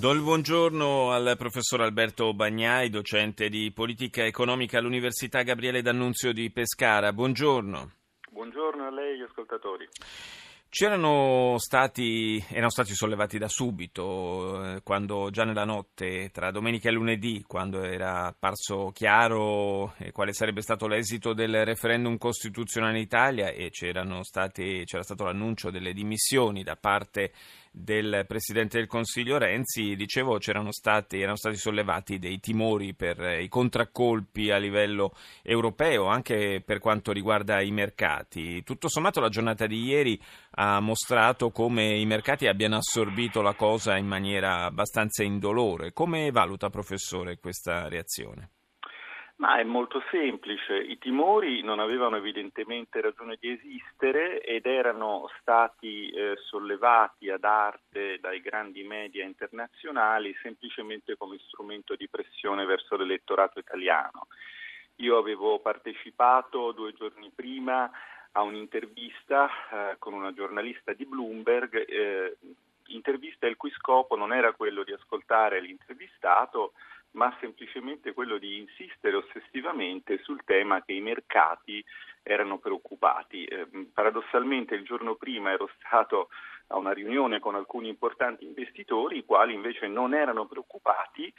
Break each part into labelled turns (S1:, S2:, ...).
S1: Do il buongiorno al professor Alberto Bagnai, docente di politica economica all'Università Gabriele D'Annunzio di Pescara. Buongiorno.
S2: Buongiorno a lei e ascoltatori.
S1: C'erano stati, erano stati sollevati da subito, eh, quando già nella notte tra domenica e lunedì, quando era apparso chiaro eh, quale sarebbe stato l'esito del referendum costituzionale in Italia e c'era stato l'annuncio delle dimissioni da parte del Presidente del Consiglio Renzi, dicevo c'erano stati, erano stati sollevati dei timori per i contraccolpi a livello europeo, anche per quanto riguarda i mercati. Tutto sommato la giornata di ieri ha mostrato come i mercati abbiano assorbito la cosa in maniera abbastanza indolore. Come valuta, professore, questa reazione?
S2: Ma è molto semplice, i timori non avevano evidentemente ragione di esistere ed erano stati eh, sollevati ad arte dai grandi media internazionali semplicemente come strumento di pressione verso l'elettorato italiano. Io avevo partecipato due giorni prima a un'intervista eh, con una giornalista di Bloomberg, eh, intervista il cui scopo non era quello di ascoltare l'intervistato, ma semplicemente quello di insistere ossessivamente sul tema che i mercati erano preoccupati. Eh, paradossalmente il giorno prima ero stato a una riunione con alcuni importanti investitori, i quali invece non erano preoccupati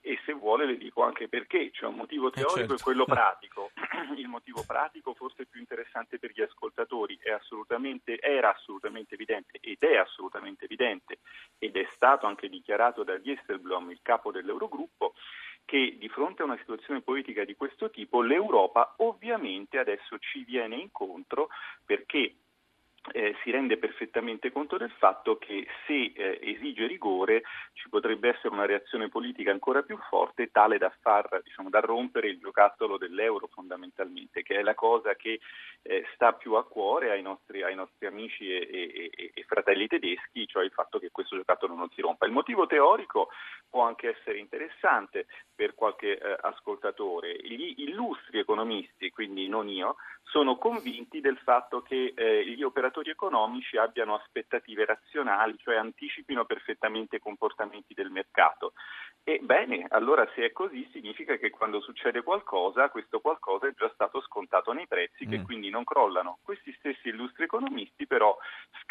S2: e se vuole le dico anche perché, c'è un motivo teorico eh certo. e quello pratico. Il motivo pratico forse più interessante per gli ascoltatori assolutamente, era assolutamente evidente ed è assolutamente evidente ed è stato anche dichiarato da Dieselblom, il capo dell'Eurogruppo, che di fronte a una situazione politica di questo tipo l'Europa ovviamente adesso ci viene incontro perché eh, si rende perfettamente conto del fatto che se eh, esige rigore ci potrebbe essere una reazione politica ancora più forte tale da far diciamo, da rompere il giocattolo dell'euro fondamentalmente, che è la cosa che eh, sta più a cuore ai nostri, ai nostri amici e, e, e, fratelli tedeschi, cioè il fatto che questo giocattolo non si rompa. Il motivo teorico può anche essere interessante per qualche eh, ascoltatore. Gli illustri economisti, quindi non io, sono convinti del fatto che eh, gli operatori economici abbiano aspettative razionali, cioè anticipino perfettamente i comportamenti del mercato. E bene, allora se è così significa che quando succede qualcosa, questo qualcosa è già stato scontato nei prezzi mm. che quindi non crollano. Questi stessi illustri economisti però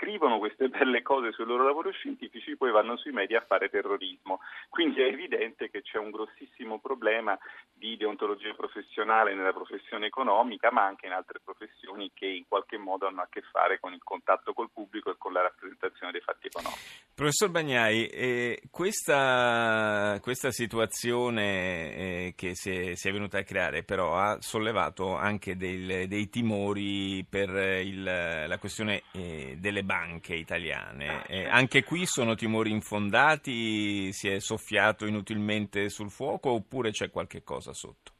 S2: scrivono queste belle cose sui loro lavori scientifici, poi vanno sui media a fare terrorismo. Quindi è evidente che c'è un grossissimo problema di deontologia professionale nella professione economica, ma anche in altre professioni che in qualche modo hanno a che fare con il contatto col pubblico e con la rappresentazione dei fatti economici.
S1: Professor Bagnai, eh, questa, questa, situazione eh, che si è, si è, venuta a creare però ha sollevato anche del, dei timori per il, la questione eh, delle banche italiane. Eh, anche qui sono timori infondati? Si è soffiato inutilmente sul fuoco oppure c'è qualche cosa sotto?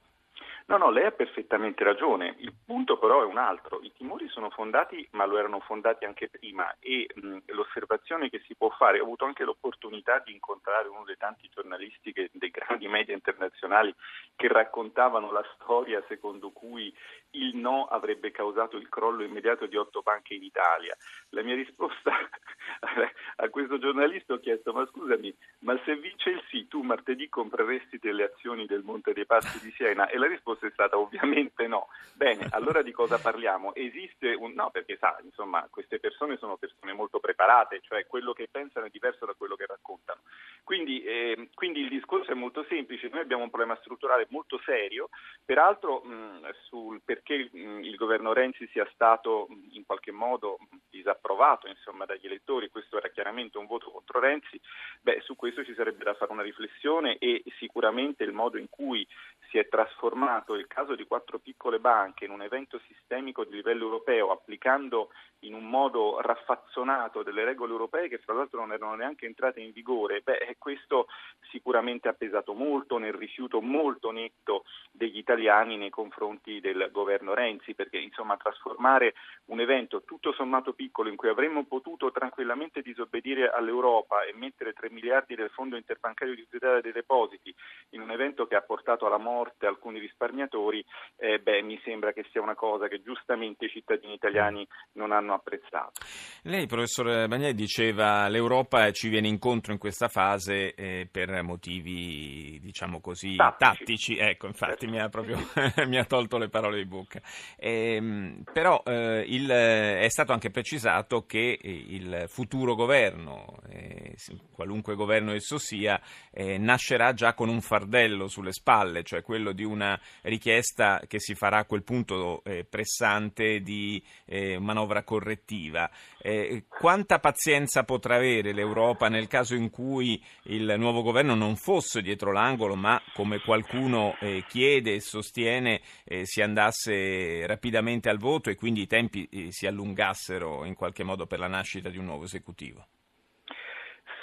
S2: No, no, lei ha perfettamente ragione. Il punto però è un altro. I timori sono fondati, ma lo erano fondati anche prima e mh, l'osservazione che si può fare, ho avuto anche l'opportunità di incontrare uno dei tanti giornalisti che, dei grandi media internazionali che raccontavano la storia secondo cui il no avrebbe causato il crollo immediato di otto banche in Italia. La mia risposta a questo giornalista ho chiesto, ma scusami, ma se vince il sì, tu martedì compreresti delle azioni del Monte dei Passi di Siena? E la risposta è stata ovviamente no. Bene, allora di cosa parliamo? Esiste un no, perché sa, insomma, queste persone sono persone molto preparate, cioè quello che pensano è diverso da quello che raccontano. Quindi, eh, quindi il discorso è molto semplice, noi abbiamo un problema strutturale molto serio, peraltro mh, sul perché mh, il governo Renzi sia stato in qualche modo disapprovato insomma, dagli elettori, questo era chiaramente un voto contro Renzi, beh, su questo ci sarebbe da fare una riflessione e sicuramente il modo in cui si è trasformato il caso di quattro piccole banche in un evento sistemico di livello europeo, applicando in un modo raffazzonato delle regole europee che fra l'altro non erano neanche entrate in vigore, beh, questo sicuramente ha pesato molto nel rifiuto molto netto degli italiani nei confronti del governo Renzi, perché insomma trasformare un evento tutto sommato piccolo in cui avremmo potuto tranquillamente disobbedire all'Europa e mettere 3 miliardi del Fondo interbancario di tutela dei depositi in un evento che ha portato alla morte alcuni risparmiatori, eh, beh, mi sembra che sia una cosa che giustamente i cittadini italiani non hanno apprezzato.
S1: Lei, professor Bagnai, diceva l'Europa ci viene incontro in questa fase eh, per motivi, diciamo così, tattici. tattici. Ecco, infatti certo. mi, ha proprio, mi ha tolto le parole di bocca. Eh, però eh, il, è stato anche precisato che il futuro governo, eh, qualunque governo esso sia, eh, nascerà già con un fardello sulle spalle, cioè quello di una richiesta che si farà a quel punto eh, pressante di manovra correttiva. quanta pazienza potrà avere l'Europa nel caso in cui il nuovo governo non fosse dietro l'angolo, ma come qualcuno eh, chiede e sostiene eh, si andasse rapidamente al voto e quindi i tempi eh, si allungassero in qualche modo per la nascita di un nuovo esecutivo?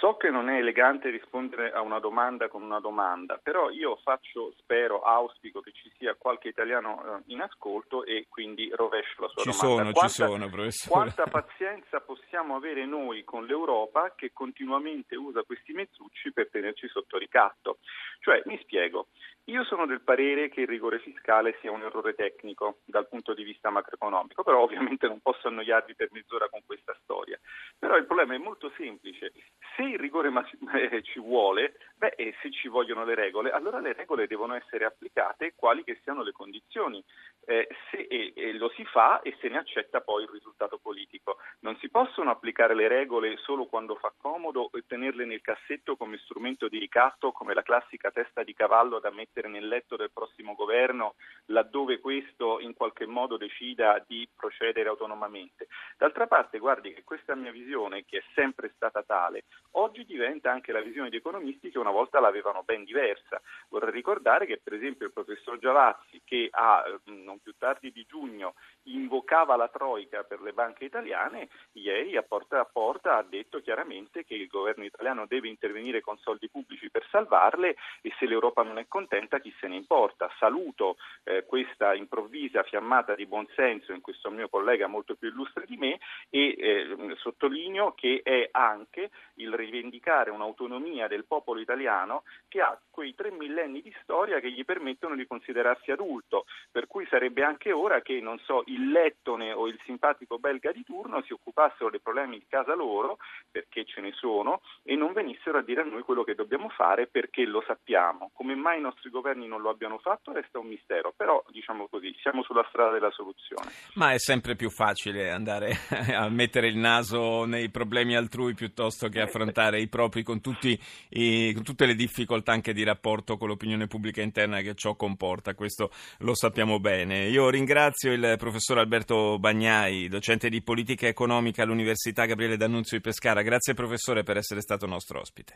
S2: So che non è elegante rispondere a una domanda con una domanda, però io faccio, spero, auspico che ci sia qualche italiano eh, in ascolto e quindi rovescio la sua
S1: ci
S2: domanda.
S1: Sono, quanta, ci sono, professore.
S2: Quanta pazienza possiamo avere noi con l'Europa che continuamente usa questi mezzucci per tenerci sotto ricatto? Cioè, mi spiego, io sono del parere che il rigore fiscale sia un errore tecnico dal punto di vista macroeconomico, però ovviamente non posso annoiarvi per mezz'ora con questa storia. Però il problema è molto semplice. Se rigore eh, ci vuole, beh, e se ci vogliono le regole, allora le regole devono essere applicate quali che siano le condizioni. Eh, se, e, e lo si fa e se ne accetta poi il risultato politico. Non si possono applicare le regole solo quando fa comodo e tenerle nel cassetto come strumento di ricatto, come la classica testa di cavallo da mettere nel letto del prossimo governo, laddove questo in qualche modo decida di procedere autonomamente. D'altra parte, guardi che questa mia visione, che è sempre stata tale, oggi diventa anche la visione di economisti che una volta l'avevano ben diversa. Vorrei ricordare che per esempio il professor Giavazzi, che a, non più tardi di giugno invocava la Troica per le banche italiane, ieri a porta a porta ha detto chiaramente che il governo italiano deve intervenire con soldi pubblici per salvarle e se l'Europa non è contenta chi se ne importa. Saluto eh, questa improvvisa fiammata di buonsenso in questo mio collega molto più illustre di me e eh, sottolineo che è anche il rivendicare un'autonomia del popolo italiano che ha quei tre millenni di storia che gli permettono di considerarsi adulto, per cui sarebbe anche ora che, non so, il lettone o il simpatico belga di turno si occupassero dei problemi di casa loro, perché ce ne sono, e non venissero a dire a noi quello che dobbiamo fare perché lo sappiamo. Come mai i nostri governi non lo abbiano fatto resta un mistero, però diciamo così, siamo sulla strada della soluzione.
S1: Ma è sempre più facile andare a mettere il naso nei problemi altrui piuttosto che affrontare i propri con, tutti, i, con tutte le difficoltà anche di rapporto con l'opinione pubblica interna che ciò comporta, questo lo sappiamo bene. Io ringrazio il professor Alberto Bagnai, docente di politica economica all'Università Gabriele D'Annunzio di Pescara. Grazie professore per essere stato nostro ospite.